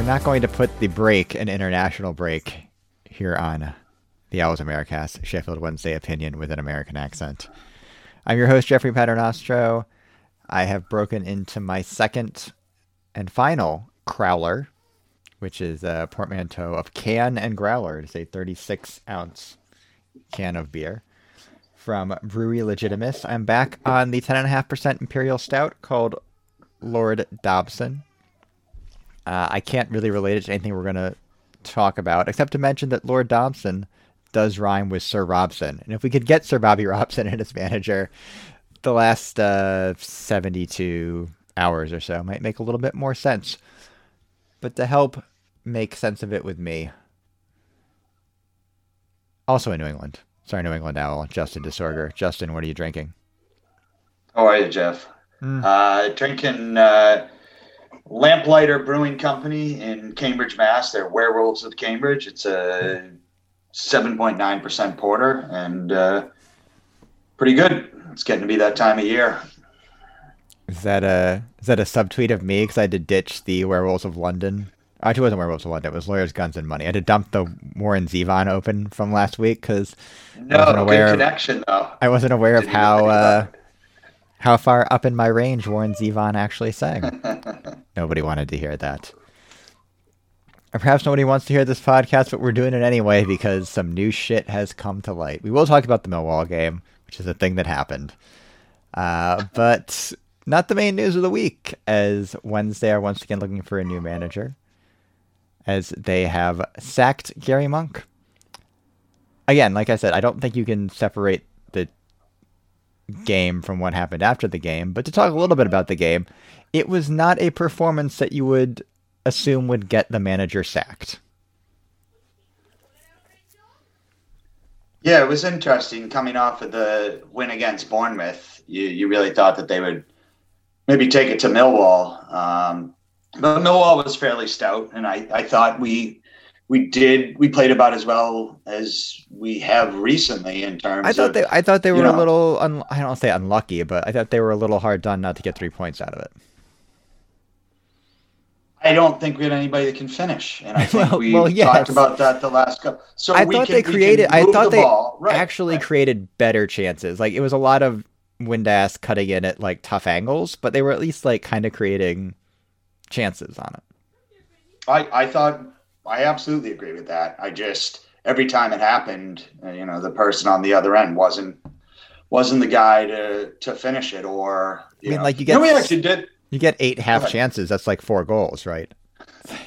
we're not going to put the break, an international break, here on the Owls Americast, Sheffield Wednesday opinion with an American accent. I'm your host, Jeffrey Paternostro. I have broken into my second and final crowler, which is a portmanteau of can and growler. It's a 36 ounce can of beer from Brewery Legitimus. I'm back on the 10.5% Imperial Stout called Lord Dobson. Uh, I can't really relate it to anything we're going to talk about, except to mention that Lord Dobson does rhyme with Sir Robson. And if we could get Sir Bobby Robson and his manager, the last uh, 72 hours or so might make a little bit more sense. But to help make sense of it with me, also in New England, sorry, New England Owl, Justin Disorder. Justin, what are you drinking? How are you, Jeff? Mm. Uh, drinking uh, Lamplighter Brewing Company in Cambridge, Mass. They're Werewolves of Cambridge. It's a 7.9% porter and uh, pretty good. It's getting to be that time of year. Is that a is that a subtweet of me because I had to ditch the Werewolves of London? Actually, it wasn't Werewolves of London. It was Lawyers, Guns, and Money. I had to dump the Warren Zevon Open from last week because no, I wasn't aware good connection though. I wasn't aware of how uh, how far up in my range Warren Zevon actually sang. Nobody wanted to hear that. Or perhaps nobody wants to hear this podcast, but we're doing it anyway because some new shit has come to light. We will talk about the Millwall game, which is a thing that happened. Uh, but not the main news of the week, as Wednesday are once again looking for a new manager, as they have sacked Gary Monk. Again, like I said, I don't think you can separate the game from what happened after the game, but to talk a little bit about the game, it was not a performance that you would assume would get the manager sacked. Yeah, it was interesting coming off of the win against Bournemouth. You you really thought that they would maybe take it to Millwall, um, but Millwall was fairly stout, and I I thought we we did we played about as well as we have recently in terms. I thought of, they I thought they were know, a little un, I don't say unlucky, but I thought they were a little hard done not to get three points out of it. I don't think we had anybody that can finish, and I think well, we well, yes. talked about that the last couple. So I thought can, they created. I thought the they right, actually right. created better chances. Like it was a lot of Windass cutting in at like tough angles, but they were at least like kind of creating chances on it. I I thought I absolutely agree with that. I just every time it happened, uh, you know, the person on the other end wasn't wasn't the guy to to finish it, or I mean, know. like you get. You know, we actually did you get eight half chances. That's like four goals, right?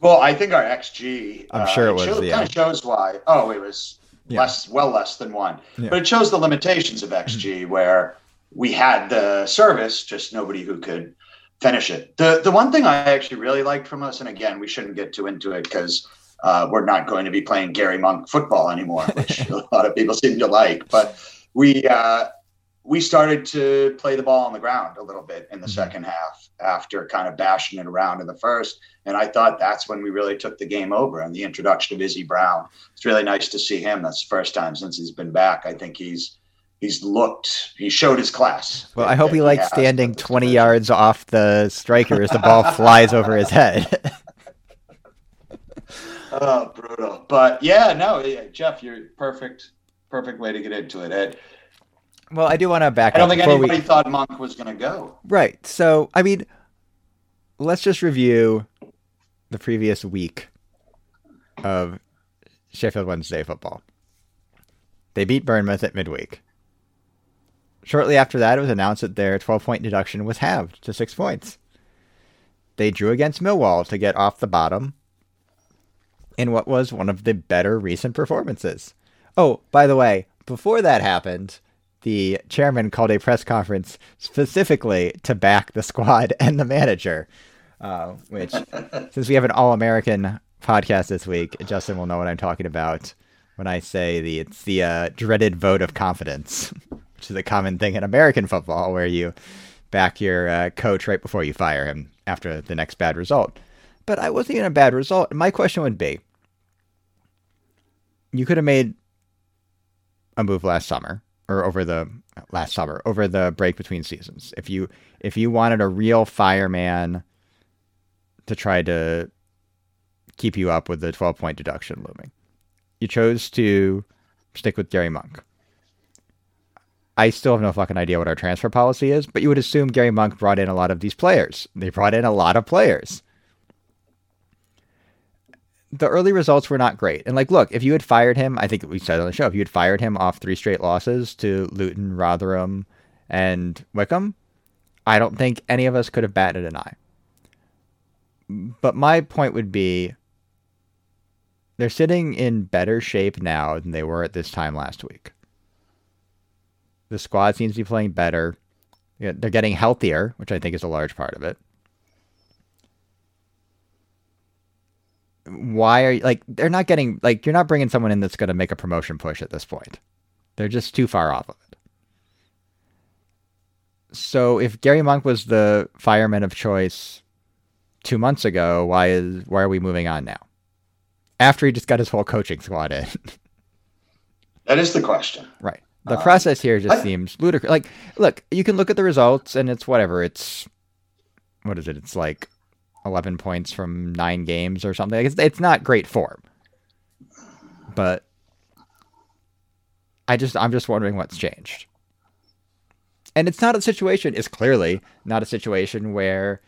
well, I think our XG. I'm uh, sure it was. Yeah. kind of shows why. Oh, it was yeah. less, well less than one. Yeah. But it shows the limitations of XG, mm-hmm. where we had the service, just nobody who could finish it. The the one thing I actually really liked from us, and again, we shouldn't get too into it because uh, we're not going to be playing Gary Monk football anymore, which a lot of people seem to like. But we uh, we started to play the ball on the ground a little bit in the mm-hmm. second half after kind of bashing it around in the first. And I thought that's when we really took the game over and the introduction of Izzy Brown. It's really nice to see him. That's the first time since he's been back. I think he's he's looked he showed his class. Well, I hope he likes standing 20 yards off the striker as the ball flies over his head. oh, brutal. But yeah, no, yeah, Jeff, you're perfect perfect way to get into it. Ed well, I do want to back. I don't think anybody we... thought Monk was going to go. Right. So, I mean, let's just review the previous week of Sheffield Wednesday football. They beat Bournemouth at midweek. Shortly after that, it was announced that their 12 point deduction was halved to six points. They drew against Millwall to get off the bottom in what was one of the better recent performances. Oh, by the way, before that happened, the chairman called a press conference specifically to back the squad and the manager. Uh, which, since we have an all-American podcast this week, Justin will know what I'm talking about when I say the it's the uh, dreaded vote of confidence, which is a common thing in American football, where you back your uh, coach right before you fire him after the next bad result. But I wasn't even a bad result. My question would be: You could have made a move last summer or over the last summer, over the break between seasons. If you if you wanted a real fireman to try to keep you up with the 12 point deduction looming. You chose to stick with Gary Monk. I still have no fucking idea what our transfer policy is, but you would assume Gary Monk brought in a lot of these players. They brought in a lot of players. The early results were not great. And like, look, if you had fired him, I think we said on the show, if you had fired him off three straight losses to Luton, Rotherham, and Wycombe, I don't think any of us could have batted an eye. But my point would be they're sitting in better shape now than they were at this time last week. The squad seems to be playing better. They're getting healthier, which I think is a large part of it. Why are you like they're not getting like you're not bringing someone in that's going to make a promotion push at this point. They're just too far off of it. So if Gary Monk was the fireman of choice 2 months ago, why is why are we moving on now? After he just got his whole coaching squad in. that is the question. Right. The um, process here just I, seems ludicrous. Like, look, you can look at the results and it's whatever. It's what is it? It's like eleven points from nine games or something. Like it's, it's not great form, but I just I'm just wondering what's changed. And it's not a situation. It's clearly not a situation where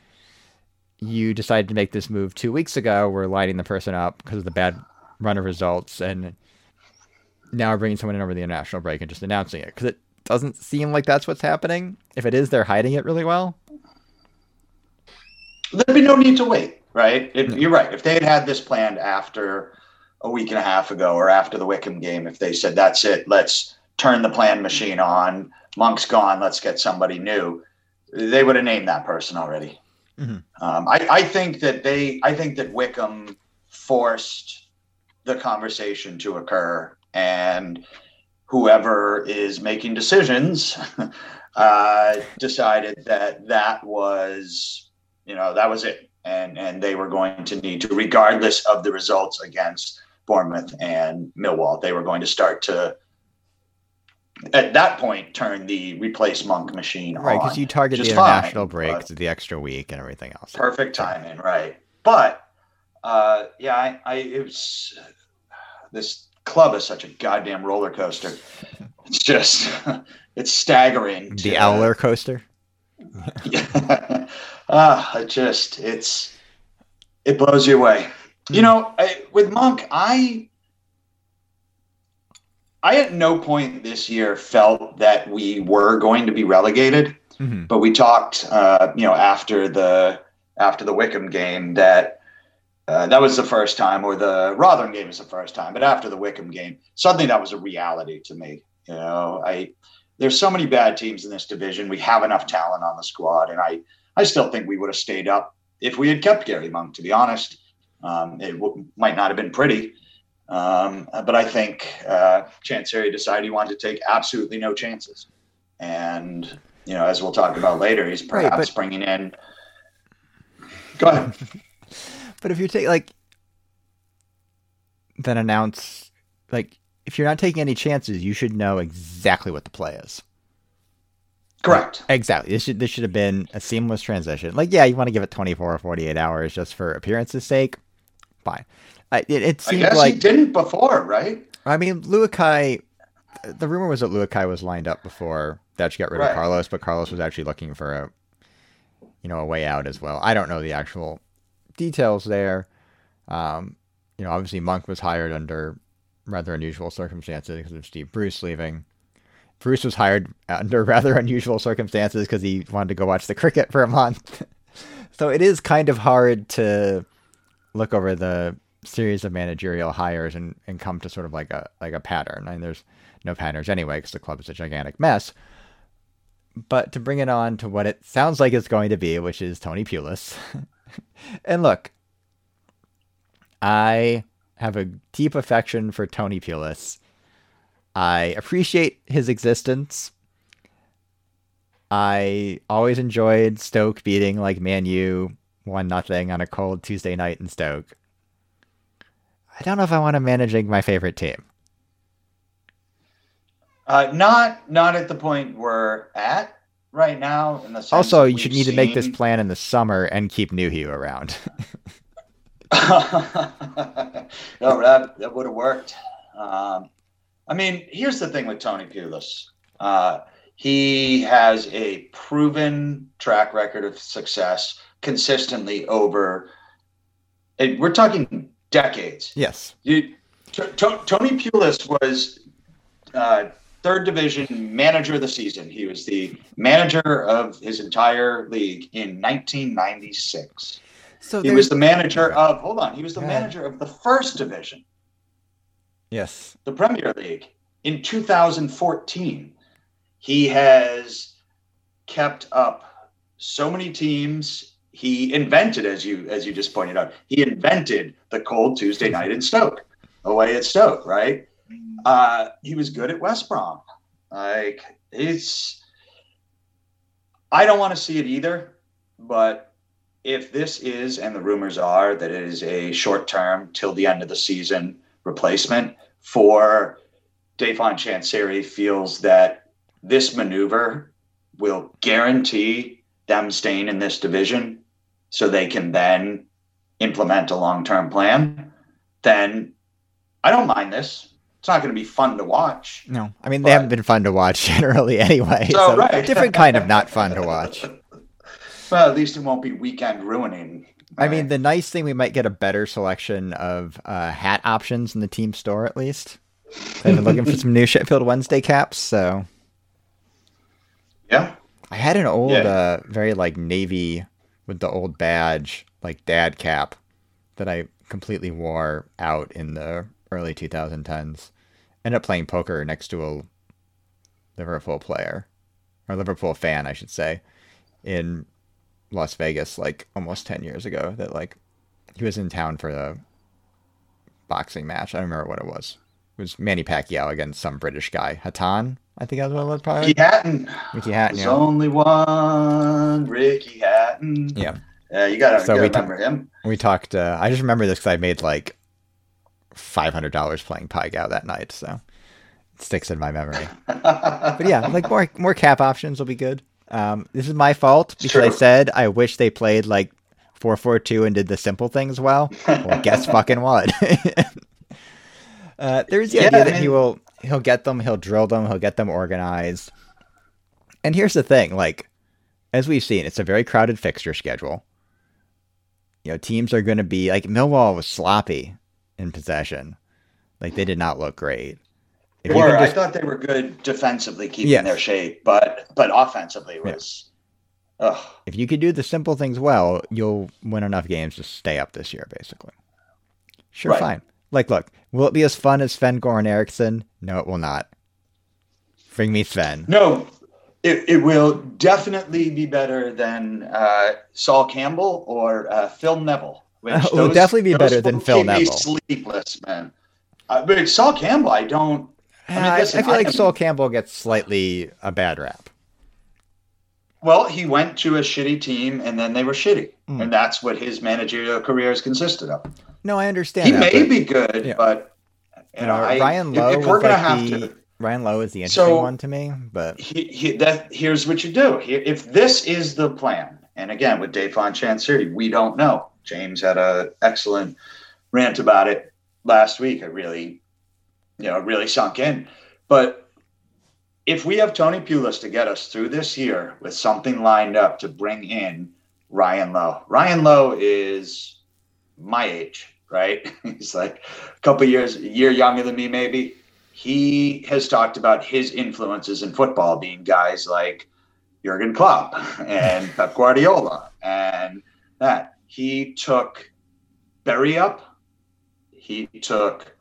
you decided to make this move two weeks ago. We're lining the person up because of the bad run of results and now we're bringing someone in over the international break and just announcing it because it doesn't seem like that's what's happening. If it is, they're hiding it really well. There'd be no need to wait, right? If, You're right. If they had had this planned after a week and a half ago or after the Wycombe game, if they said, that's it, let's turn the plan machine on, Monk's gone, let's get somebody new, they would have named that person already. Mm-hmm. Um, I, I think that they, I think that Wycombe forced the conversation to occur and whoever is making decisions uh, decided that that was you know that was it and and they were going to need to regardless of the results against Bournemouth and Millwall they were going to start to at that point turn the replace monk machine on. right because you target the international fine, break the extra week and everything else perfect timing right but uh, yeah I, I it was this club is such a goddamn roller coaster. It's just it's staggering. The Owler coaster. yeah. Ah, it just it's it blows you away. You hmm. know, I, with Monk, I I at no point this year felt that we were going to be relegated, mm-hmm. but we talked, uh, you know, after the after the Wycombe game that uh, that was the first time, or the Rotherham game was the first time. But after the Wycombe game, suddenly that was a reality to me. You know, I there's so many bad teams in this division. We have enough talent on the squad, and I I still think we would have stayed up if we had kept Gary Monk. To be honest, um, it w- might not have been pretty, um, but I think uh, Chansiri decided he wanted to take absolutely no chances, and you know, as we'll talk about later, he's perhaps right, but- bringing in. Go ahead. But if you take like then announce like if you're not taking any chances, you should know exactly what the play is. Correct. Exactly. This should this should have been a seamless transition. Like, yeah, you want to give it 24 or 48 hours just for appearance's sake. Fine. Uh, it, it seemed I guess like he didn't before, right? I mean, Luhukay. The rumor was that Luhukay was lined up before that she got rid right. of Carlos, but Carlos was actually looking for a, you know, a way out as well. I don't know the actual details there. Um, you know, obviously Monk was hired under rather unusual circumstances because of Steve Bruce leaving. Bruce was hired under rather unusual circumstances because he wanted to go watch the cricket for a month. so it is kind of hard to look over the series of managerial hires and, and come to sort of like a like a pattern. Mean, there's no patterns anyway because the club is a gigantic mess. But to bring it on to what it sounds like it's going to be, which is Tony Pulis, and look, I have a deep affection for Tony Pulis. I appreciate his existence. I always enjoyed Stoke beating like Man U one nothing on a cold Tuesday night in Stoke. I don't know if I want to managing my favorite team. Uh, not not at the point we're at. right now. In the also, you should need seen... to make this plan in the summer and keep Nuhiu around. no, that that would have worked. Um, I mean, here's the thing with Tony Pulis. Uh, he has a proven track record of success consistently over. We're talking decades. Yes. You, t- t- Tony Pulis was uh, third division manager of the season. He was the manager of his entire league in 1996. So he was the manager of. Hold on. He was the manager of the first division. Yes. The Premier League in 2014. He has kept up so many teams. He invented, as you as you just pointed out, he invented the cold Tuesday night in Stoke, away at Stoke, right? Uh, he was good at West Brom. Like it's, I don't want to see it either, but if this is, and the rumors are that it is a short term till the end of the season replacement for Stefan Chansiri feels that this maneuver will guarantee them staying in this division so they can then implement a long term plan, then I don't mind this. It's not going to be fun to watch. No, I mean, they haven't been fun to watch generally anyway. So, so right. different kind of not fun to watch. Well, at least it won't be weekend ruining. I mean, the nice thing we might get a better selection of uh, hat options in the team store at least. I've been looking for some new Sheffield Wednesday caps, so yeah. I had an old, yeah. uh, very like navy with the old badge, like dad cap, that I completely wore out in the early 2010s. Ended up playing poker next to a Liverpool player, or Liverpool fan, I should say, in Las Vegas, like almost 10 years ago. That like he was in town for the boxing match. I don't remember what it was. It was Manny Pacquiao against some British guy, Hatton. I think that's what it was. Probably Ricky Hatton. Ricky Hatton. There's yeah. only one Ricky Hatton. Yeah. Yeah, you gotta, so you gotta remember him. We talked. Uh, I just remember this because I made like five hundred dollars playing Pai Gow that night, so it sticks in my memory. but yeah, like more more cap options will be good. Um, this is my fault because I said I wish they played like four four two and did the simple things well. Well, guess fucking what? uh, there's the yeah, idea that he will he'll get them, he'll drill them, he'll get them organized. And here's the thing, like as we've seen, it's a very crowded fixture schedule. You know, teams are going to be like Millwall was sloppy in possession. Like they did not look great. If were. Just... I thought they were good defensively, keeping yes. their shape, but but offensively was. Yeah. If you could do the simple things well, you'll win enough games to stay up this year, basically. Sure, right. fine. Like, look, will it be as fun as Sven Goran Eriksson? No, it will not. Bring me Sven. No, it, it will definitely be better than uh, Sol Campbell or uh, Phil Neville. it will definitely be better than Phil Neville. Sleepless man. Uh, but Sol Campbell, I don't. I, mean, listen, I feel like I Sol Campbell gets slightly a bad rap. Well, he went to a shitty team and then they were shitty. Mm. And that's what his managerial career has consisted of. No, I understand. He that, may but, be good, yeah. but you, you know, Ryan Lowe. If, if we're gonna like have the, to, Ryan Lowe is the interesting so one to me. But he, he, that here's what you do. If this is the plan, and again with Stefan Chansiri, we don't know. James had a excellent rant about it last week. I really, you know, really sunk in. But if we have Tony Pulis to get us through this year with something lined up to bring in Ryan Lowe, Ryan Lowe is my age, right? He's like a couple years, a year younger than me, maybe. He has talked about his influences in football being guys like Jurgen Klopp and Pep Guardiola and that. He took Bury up. He took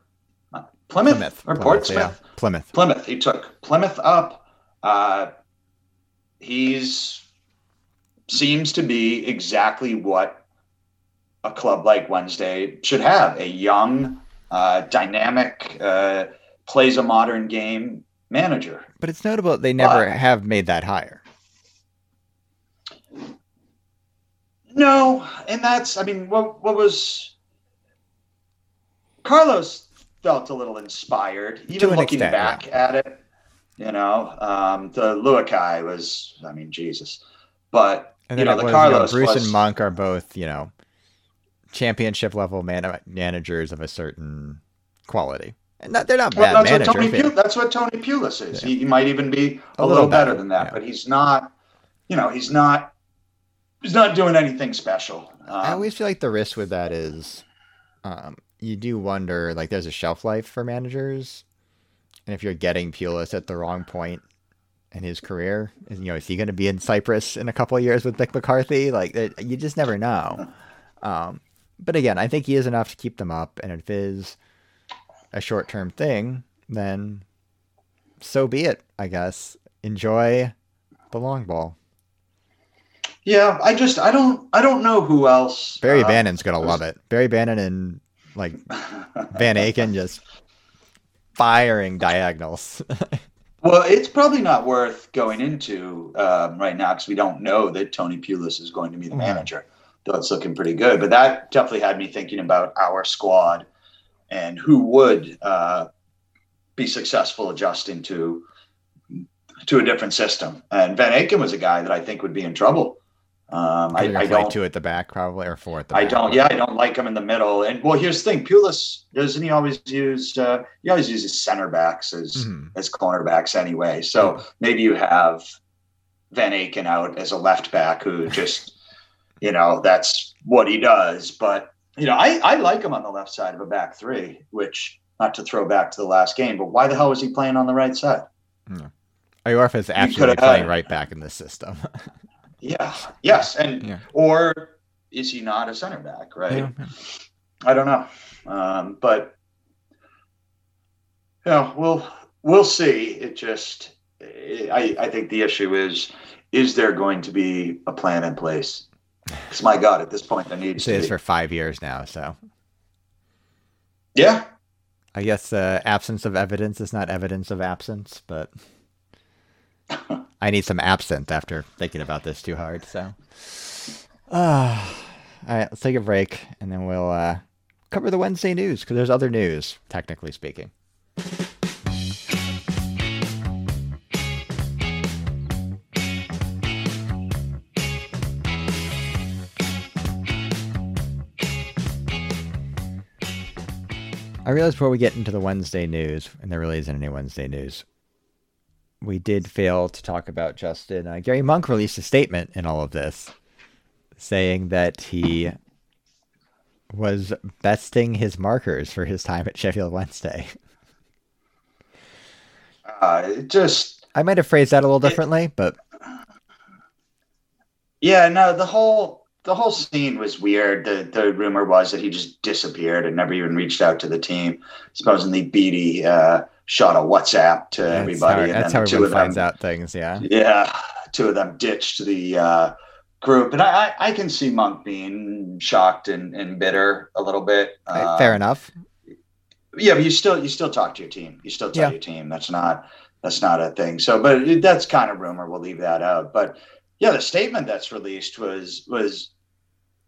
Plymouth, Plymouth or Plymouth, Portsmouth. Yeah. Plymouth. Plymouth. He took Plymouth up. Uh, he's seems to be exactly what a club like Wednesday should have: a young, uh, dynamic, uh, plays a modern game manager. But it's notable they never but, have made that hire. No, and that's I mean, what what was Carlos felt a little inspired, even looking extent, back yeah. at it. You know, um, the Luhukay was, I mean, Jesus. But and then you know, the was, Carlos you know, Bruce was, and Monk are both, you know, championship level man- managers of a certain quality. And not, they're not bad well, that's managers. What Tony yeah. Pu- that's what Tony Pulis is. Yeah. He, he might even be a, A little, little better, better, than that, yeah. but he's not. You know, he's not. He's not doing anything special. Um, I always feel like the risk with that is, um, you do wonder like there's a shelf life for managers, and if you're getting Pulis at the wrong point in his career, is, you know, is he going to be in Cyprus in a couple of years with Mick McCarthy? Like it, you just never know. Um, but again, I think he is enough to keep them up, and if it is a short term thing, then so be it. I guess enjoy the long ball. yeah, I just I don't I don't know who else. Barry uh, Bannon's gonna was- love it. Barry Bannan and like Van Aken just firing diagonals. Well, it's probably not worth going into um, right now because we don't know that Tony Pulis is going to be the manager, though it's looking pretty good. But that definitely had me thinking about our squad and who would uh, be successful adjusting to to a different system. And Van Aken was a guy that I think would be in trouble. Um, I, I don't. two at the back probably or four at the I back. don't. Yeah, I don't like him in the middle. And well, here's the thing: Pulis doesn't he always use? Uh, he always uses center backs as Mhm. as cornerbacks anyway. So maybe you have Van Aken out as a left back who just, you know, that's what he does. But you know, I I like him on the left side of a back three. Which not to throw back to the last game, but why the hell was he playing on the right side? Iorfa is absolutely could've had- playing right back in this system. Yeah. Yes. And Yeah. or is he not a center back? Right. Yeah. I don't know, um, but you know, we'll we'll see. It just, I I think the issue is, is there going to be a plan in place? Because my God, at this point, there needs Say to be. for five years now, so yeah, I guess uh, absence of evidence is not evidence of absence, but I need some absinthe after thinking about this too hard. So, uh, all right, let's take a break and then we'll uh, cover the Wednesday news because there's other news, technically speaking. I realize before we get into the Wednesday news, and there really isn't any Wednesday news, we did fail to talk about Justin. Uh, Gary Monk released a statement in all of this saying that he was besting his markers for his time at Sheffield Wednesday. uh, just I might have phrased that a little differently, but yeah, no, the whole the whole scene was weird. The the rumor was that he just disappeared and never even reached out to the team. Supposedly, Beatty uh, shot a WhatsApp to that's everybody, how, and that's then how everyone of them finds out things. Yeah, Yeah, two of them ditched the uh, group, and I, I, I can see Monk being shocked and, and bitter a little bit. Uh, fair enough. Yeah, but you still you still talk to your team. You still tell Yeah. your team. That's not that's not a thing. So, but that's kind of rumor. We'll leave that out. But yeah, the statement that's released was was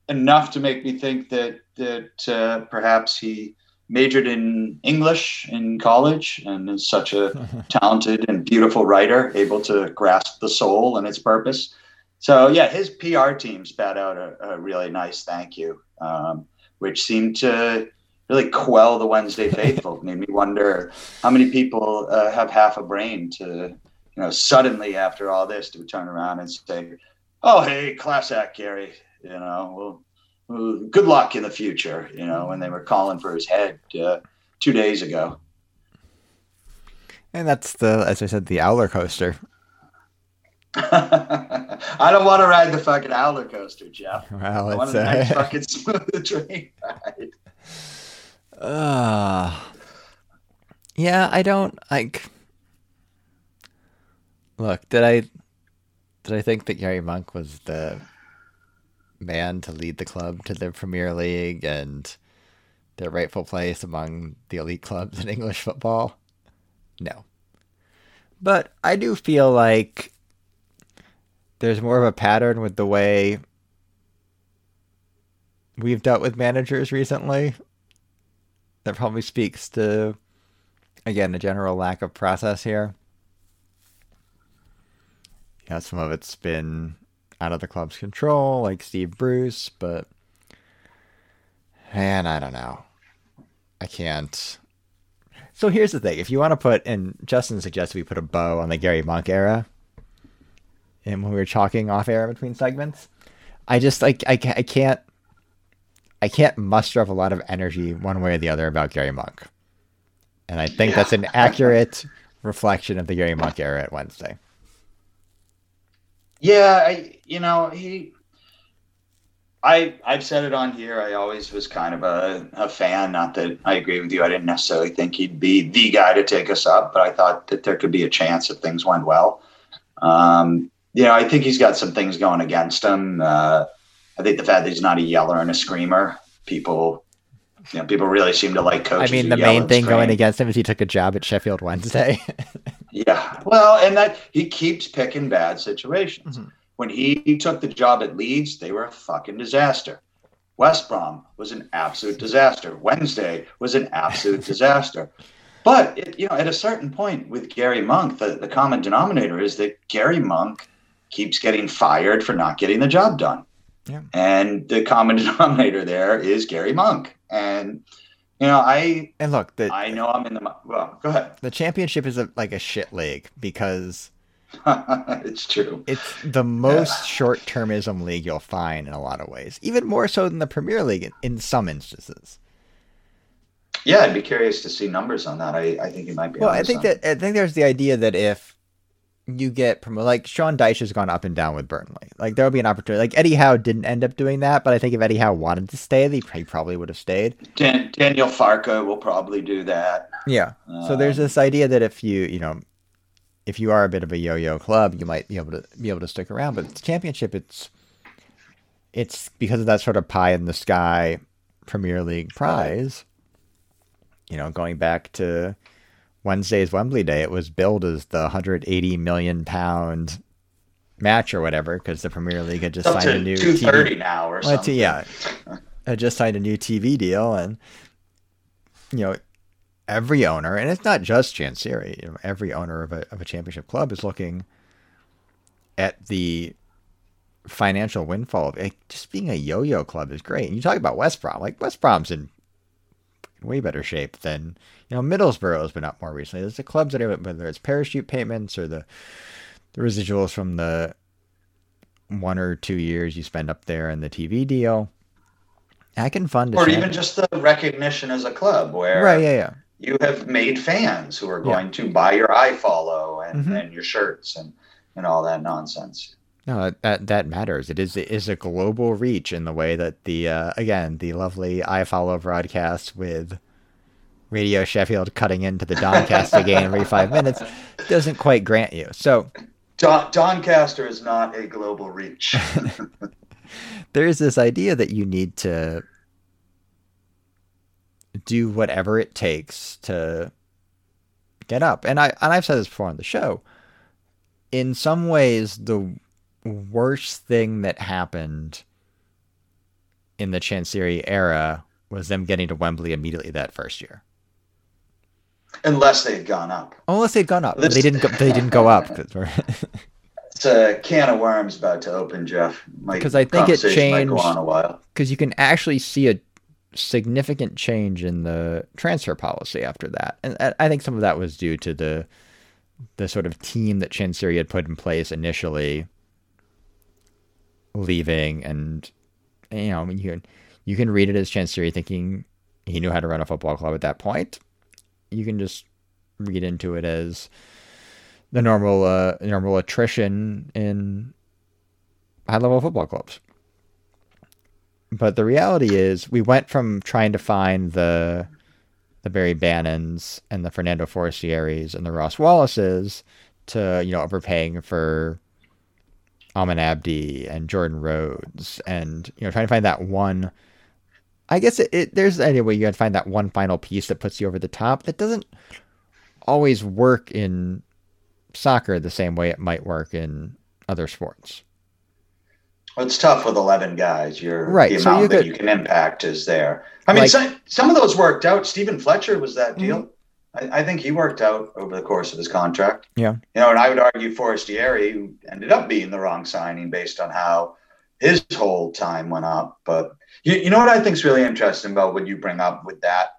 enough to make me think that that uh, perhaps he majored in English in college and is such a talented and beautiful writer, able to grasp the soul and its purpose. So yeah, his PR team spat out a, a really nice thank you, um, which seemed to really quell the Wednesday faithful. Made me wonder how many people uh, have half a brain to, you know, suddenly after all this to turn around and say, "Oh, hey, class act, Gary. You know, well, well, good luck in the future." You know, when they were calling for his head uh, two days ago. And that's the, as I said, the Owler coaster. I don't want to ride the fucking roller coaster, Jeff. Well, I want it's a nice uh, fucking smooth train ride. uh, yeah. I don't like. Look, did I did I think that Gary Monk was the man to lead the club to the Premier League and their rightful place among the elite clubs in English football? No. But I do feel like there's more of a pattern with the way we've dealt with managers recently that probably speaks to again a general lack of process here know, some of it's been out of the club's control, like Steve Bruce, but man, I don't know. I can't. So here's the thing: if you want to put, and Justin suggested we put a bow on the Gary Monk era, and when we were talking off air between segments, I just like I, I can't I can't muster up a lot of energy one way or the other about Gary Monk. And I think yeah. that's an accurate reflection of the Gary Monk era at Wednesday. Yeah, I you know, he I I've said it on here. I always was kind of a, a fan. Not that I agree with you. I didn't necessarily think he'd be the guy to take us up, but I thought that there could be a chance if things went well. Um, you know, I think he's got some things going against him. Uh, I think the fact that he's not a yeller and a screamer, people, you know, people really seem to like coaches. I mean, the main thing going against him is he took a job at Sheffield Wednesday. yeah, well, and that he keeps picking bad situations. Mm-hmm. When he, he took the job at Leeds, they were a fucking disaster. West Brom was an absolute disaster. Wednesday was an absolute disaster. But it, you know, at a certain point with Gary Monk, the, the common denominator is that Gary Monk keeps getting fired for not getting the job done. Yeah. And the common denominator there is Gary Monk. And you know, I and look, the, I know I'm in the well. Go ahead. The championship is a, like a shit league because it's true. It's the most yeah. short-termism league you'll find in a lot of ways, even more so than the Premier League in, in some instances. Yeah, I'd be curious to see numbers on that. I, I think it might be. Well, I think that I think there's the idea that if you get promoted. Like Sean Dyche has gone up and down with Burnley. Like there'll be an opportunity. Like Eddie Howe didn't end up doing that, but I think if Eddie Howe wanted to stay, he probably would have stayed. Dan- Daniel Farke will probably do that. Yeah. Um, so there's um, this idea that if you you know if you are a bit of a yo-yo club, you might be able to be able to stick around. But the championship, it's it's because of that sort of pie in the sky Premier League prize. You know, going back to Wednesday's Wembley Day, it was billed as the 180 million pound match or whatever because the Premier League had just signed a new 230 TV, now or well, something. Yeah, had just signed a new TV deal, and you know every owner, and it's not just Chansiri. You know, every owner of a of a championship club is looking at the financial windfall of it. Just being a yo-yo club is great. And you talk about West Brom, like West Brom's in way better shape than you know Middlesbrough has been up more recently. There's the clubs that are whether it's parachute payments or the the residuals from the one or two years you spend up there in the TV deal. I can fund or even just the recognition as a club where right yeah yeah you have made fans who are going yeah. to buy your iFollow and, mm-hmm. and your shirts and and all that nonsense. No, that that matters. It is it is a global reach in the way that the uh, again the lovely iFollow broadcast with Radio Sheffield cutting into the Doncaster game every five minutes doesn't quite grant you. So Don, Doncaster is not a global reach. there is this idea that you need to do whatever it takes to get up, and I and I've said this before on the show. In some ways, the worst thing that happened in the Chansiri era was them getting to Wembley immediately that first year. Unless they had gone up. Unless they'd gone up. Let's... They didn't. Go, they didn't go up. it's a can of worms about to open, Jeff. Because I think it changed. Because you can actually see a significant change in the transfer policy after that, and I think some of that was due to the the sort of team that Chansiri had put in place initially leaving, and you know, you can you can read it as Chansiri thinking he knew how to run a football club at that point. You can just read into it as the normal uh, normal attrition in high level football clubs. But the reality is, we went from trying to find the the Barry Bannans and the Fernando Forestieris and the Ross Wallaces to you know overpaying for Almen Abdi and Jordan Rhodes, and you know, trying to find that one. I guess it, it there's any way you got to find that one final piece that puts you over the top. That doesn't always work in soccer the same way it might work in other sports. Well, it's tough with eleven guys. You're right. The amount so you that could, you can impact is there. I mean, like, some, some of those worked out. Steven Fletcher was that deal. Mm-hmm. I, I, think he worked out over the course of his contract. Yeah. You know, and I would argue Forestieri ended up being the wrong signing based on how his whole time went up. But you, you know what I think is really interesting about what you bring up with that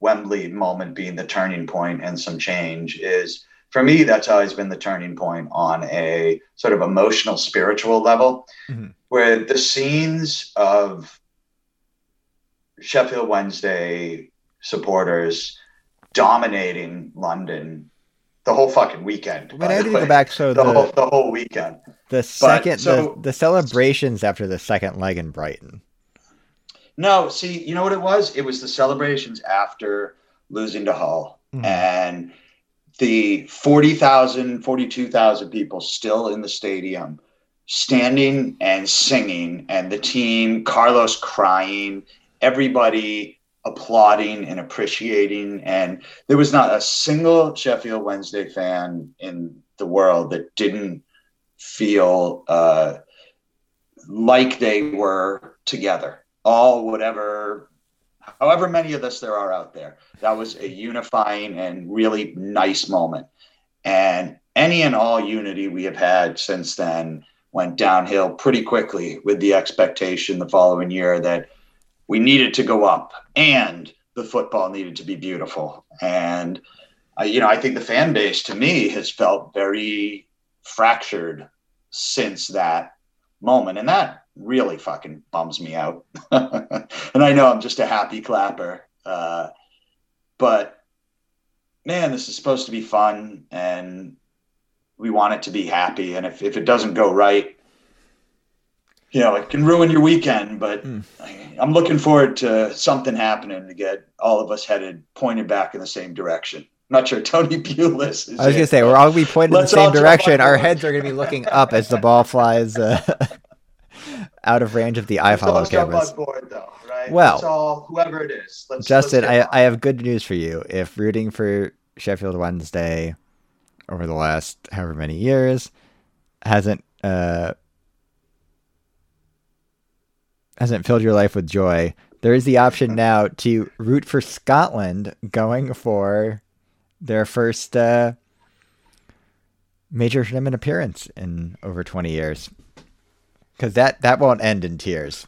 Wembley moment being the turning point and some change is for me, that's always been the turning point on a sort of emotional, spiritual level, mm-hmm. where the scenes of Sheffield Wednesday supporters dominating London the whole fucking weekend. I mean, I need to go back. So the, the, whole, the whole weekend. The second, so, the, the celebrations after the second leg in Brighton. No, see, you know what it was? It was the celebrations after losing to Hull. Mm-hmm. And the 40,000, 42,000 people still in the stadium standing and singing, and the team, Carlos crying, everybody applauding and appreciating. And there was not a single Sheffield Wednesday fan in the world that didn't feel uh, like they were together. All whatever however many of us there are out there, that was a unifying and really nice moment. And any and all unity we have had since then went downhill pretty quickly with the expectation the following year that we needed to go up and the football needed to be beautiful. And, uh, you know, I think the fan base to me has felt very fractured since that moment. And that really fucking bums me out. and I know I'm just a happy clapper. Uh, but man, this is supposed to be fun and we want it to be happy. And if, if it doesn't go right, you know, it can ruin your weekend, but mm. I'm looking forward to something happening to get all of us headed pointed back in the same direction. I'm not sure Tony Pulis is. I was going to say, we're all going to be pointing in the same direction. Our heads are going to be looking up as the ball flies. Uh, out of range of the iFollow cameras. Board, though, right? Well, all, whoever it is. Let's, Justin, let's I, I have good news for you. If rooting for Sheffield Wednesday over the last however many years hasn't uh, hasn't filled your life with joy, there is the option now to root for Scotland going for their first uh, major tournament appearance in over 20 years because that that won't end in tears.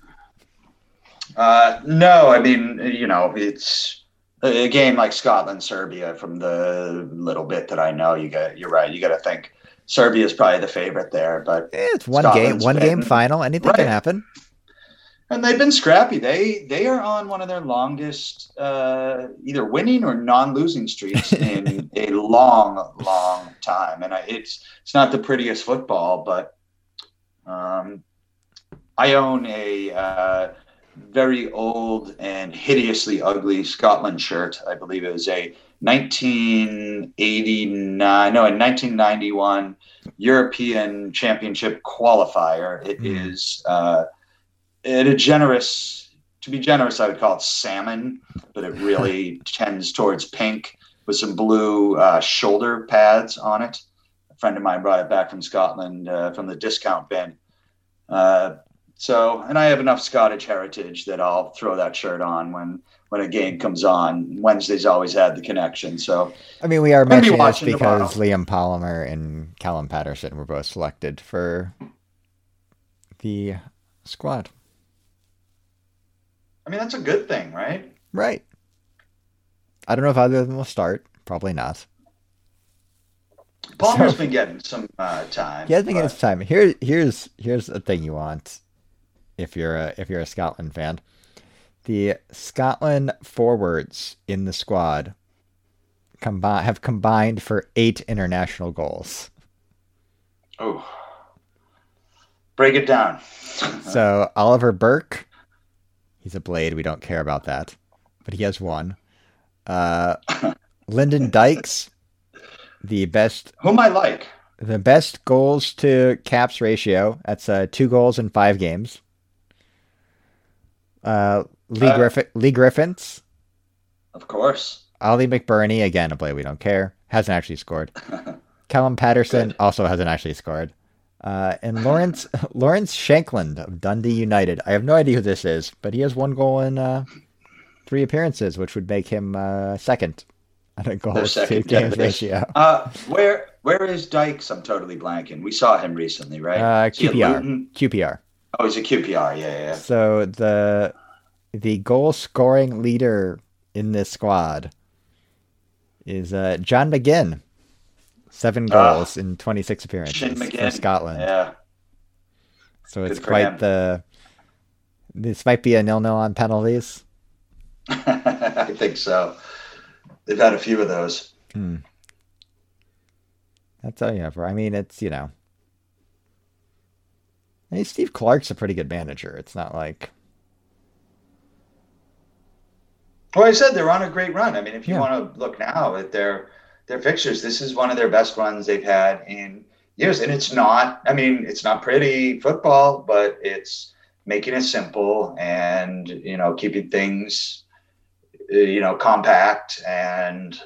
Uh, no, I mean you know it's a game like Scotland Serbia. From the little bit that I know, you got you're right. You got to think Serbia is probably the favorite there, but it's one Scotland's game, one been, game final. Anything right. can happen. And they've been scrappy. They they are on one of their longest uh, either winning or non-losing streaks in a long, long time. And it's it's not the prettiest football, but um, I own a uh, very old and hideously ugly Scotland shirt. I believe it was a 1989, no, a 1991 European Championship qualifier. It mm. is uh, at a generous, to be generous, I would call it salmon, but it really tends towards pink with some blue uh, shoulder pads on it. A friend of mine brought it back from Scotland uh, from the discount bin. Uh, so, and I have enough Scottish heritage that I'll throw that shirt on when when a game comes on. Wednesday's always had the connection. So, I mean, we are mentioning this because tomorrow. Liam Palmer and Callum Paterson were both selected for the squad. I mean, that's a good thing, right? Right. I don't know if either of them will start. Probably not. Palmer's so, been getting some uh, time. He has been getting some time. Here, here's here's a thing you want if you're a if you're a Scotland fan. The Scotland forwards in the squad combi- have combined for eight international goals. Oh, break it down. so Oliver Burke, he's a blade. We don't care about that, but he has one. Uh, Lyndon Dykes, the best. Whom I like. The best goals to caps ratio. That's uh, two goals in five games. Uh, Lee, uh, Griffin, Leigh Griffiths. Of course. Oli McBurnie, again, a play we don't care, hasn't actually scored. Callum Paterson Good. also hasn't actually scored. Uh, and Lawrence Lawrence Shankland of Dundee United. I have no idea who this is, but he has one goal in uh, three appearances, which would make him uh, second on a goals to games ratio. Uh, where where is Dykes? I'm totally blanking. We saw him recently, right? Uh, QPR. QPR. Oh, he's a QPR. Yeah, yeah. So the the goal scoring leader in this squad is uh, John McGinn. Seven ah. goals uh, in 26 appearances for Scotland. Yeah. So it's quite him. the. This might be a nil-nil on penalties. I think so. They've had a few of those. Hmm. That's all you have. I mean, it's you know. Hey, Steve Clarke's a pretty good manager. It's not like. Well, I said they're on a great run. I mean, if you yeah. want to look now at their their fixtures, this is one of their best runs they've had in years. And it's not. I mean, it's not pretty football, but it's making it simple and you know keeping things you know compact and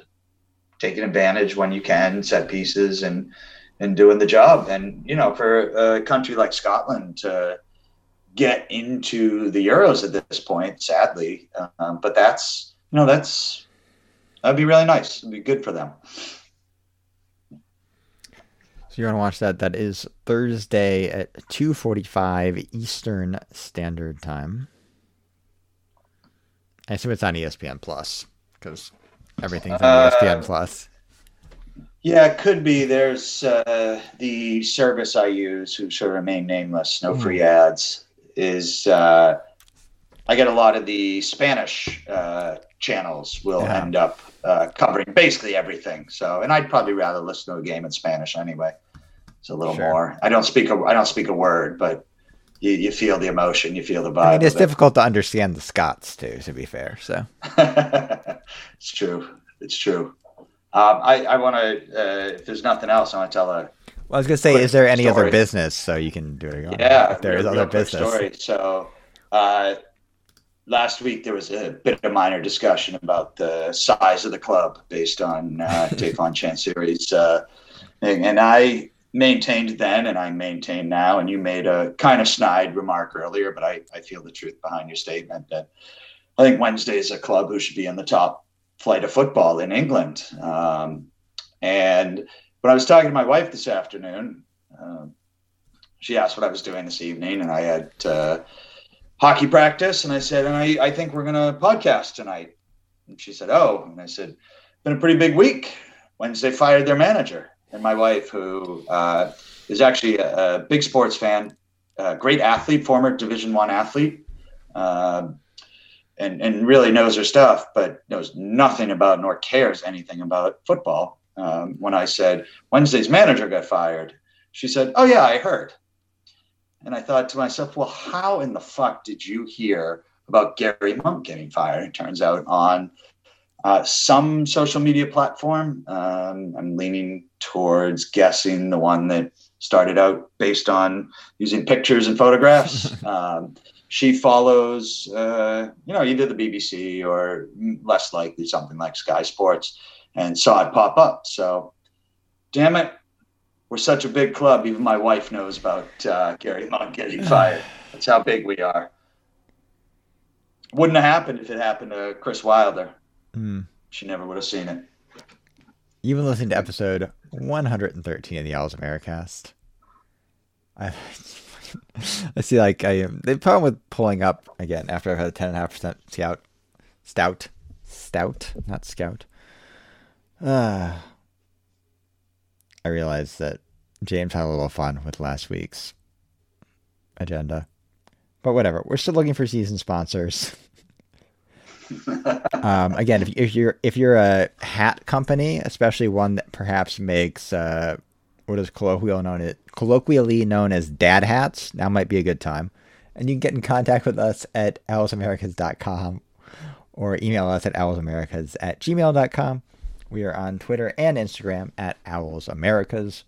taking advantage when you can set pieces and and doing the job and you know for a country like Scotland to get into the euros at this point sadly um, but that's you know that's that'd be really nice it'd be good for them so you want to watch that that is thursday at 2.45 eastern standard time I assume it's on ESPN Plus because everything's on uh, ESPN Plus. Yeah, it could be. There's uh, the service I use, who should remain nameless, no free hmm. ads. Is uh, I get a lot of the Spanish uh, channels will yeah. end up uh, covering basically everything. So, and I'd probably rather listen to a game in Spanish anyway. It's a little sure. more. I don't speak a I don't speak a word, but you, you feel the emotion, you feel the vibe. I mean, it's difficult it. to understand the Scots too. To be fair, so it's true. It's true. Um, I, I want to. Uh, if there's nothing else, I want to tell a. Well, I was gonna say, is there any story. other business so you can do it? Yeah, if there is other business. Story. So, uh, last week there was a bit of minor discussion about the size of the club based on uh, Dejphon Chansiri's, uh, and I maintained then and I maintain now. And you made a kind of snide remark earlier, but I, I feel the truth behind your statement that I think Wednesday is a club who should be in the top flight of football in England. Um, and when I was talking to my wife this afternoon, uh, she asked what I was doing this evening, and I had uh, hockey practice, and I said, and I, I think we're going to podcast tonight. And she said, oh, and I said, been a pretty big week. Wednesday fired their manager and my wife, who uh, is actually a, a, big sports fan, great athlete, former Division One athlete, uh, and and really knows her stuff, but knows nothing about nor cares anything about football. Um, when I said Wednesday's manager got fired, she said, "Oh yeah, I heard." And I thought to myself, well, how in the fuck did you hear about Gary Monk getting fired? It turns out on uh, some social media platform. Um, I'm leaning towards guessing the one that started out based on using pictures and photographs. um, she follows, uh, you know, either the BBC or less likely something like Sky Sports, and saw it pop up. So, damn it, we're such a big club. Even my wife knows about uh, Gary Monk getting fired. That's how big we are. Wouldn't have happened if it happened to Chris Wilder. Mm. She never would have seen it. You've been listening to episode 113 of the Owls Americast, I, I see like I am. The problem with pulling up again after I've had a 10.5% scout, stout, stout, not scout. Uh, I realized that James had a little fun with last week's agenda. But whatever. We're still looking for season sponsors. um, again, if, if, you're if you're a hat company, especially one that perhaps makes uh, what is colloquially known as colloquially known as dad hats, now might be a good time. And you can get in contact with us at owlsamericast.com or email us at owlsamericast at gmail.com. We are on Twitter and Instagram at Owls Americast.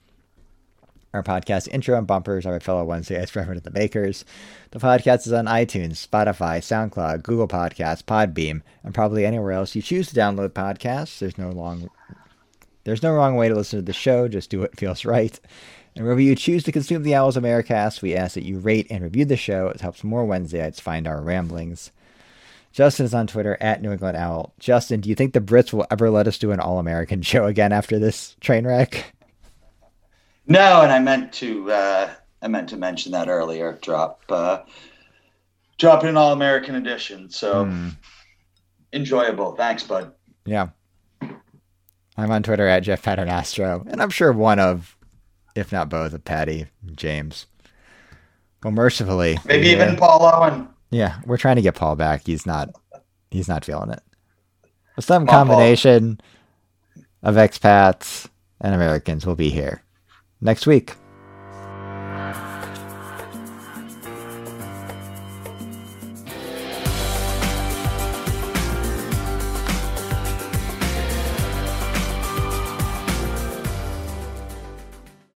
Our podcast intro and bumpers are by fellow Wednesdayite Reverend the Makers. The podcast is on iTunes, Spotify, SoundCloud, Google Podcasts, Podbean, and probably anywhere else you choose to download podcasts. There's no long there's no wrong way to listen to the show, just do what feels right. And wherever you choose to consume the Owls Americast, we ask that you rate and review the show. It helps more Wednesdayites find our ramblings. Justin is on Twitter at New England Owl. Justin, do you think the Brits will ever let us do an All American show again after this train wreck? No, and I meant to uh, I meant to mention that earlier. Drop uh, drop an All American edition. So mm. enjoyable. Thanks, bud. Yeah. I'm on Twitter at Jeff Paternastro, and I'm sure one of, if not both, of Patty James. Well, mercifully, maybe yeah. even Paul Owen. Yeah, we're trying to get Paul back. He's not. He's not feeling it. Some combination of expats and Americans will be here next week.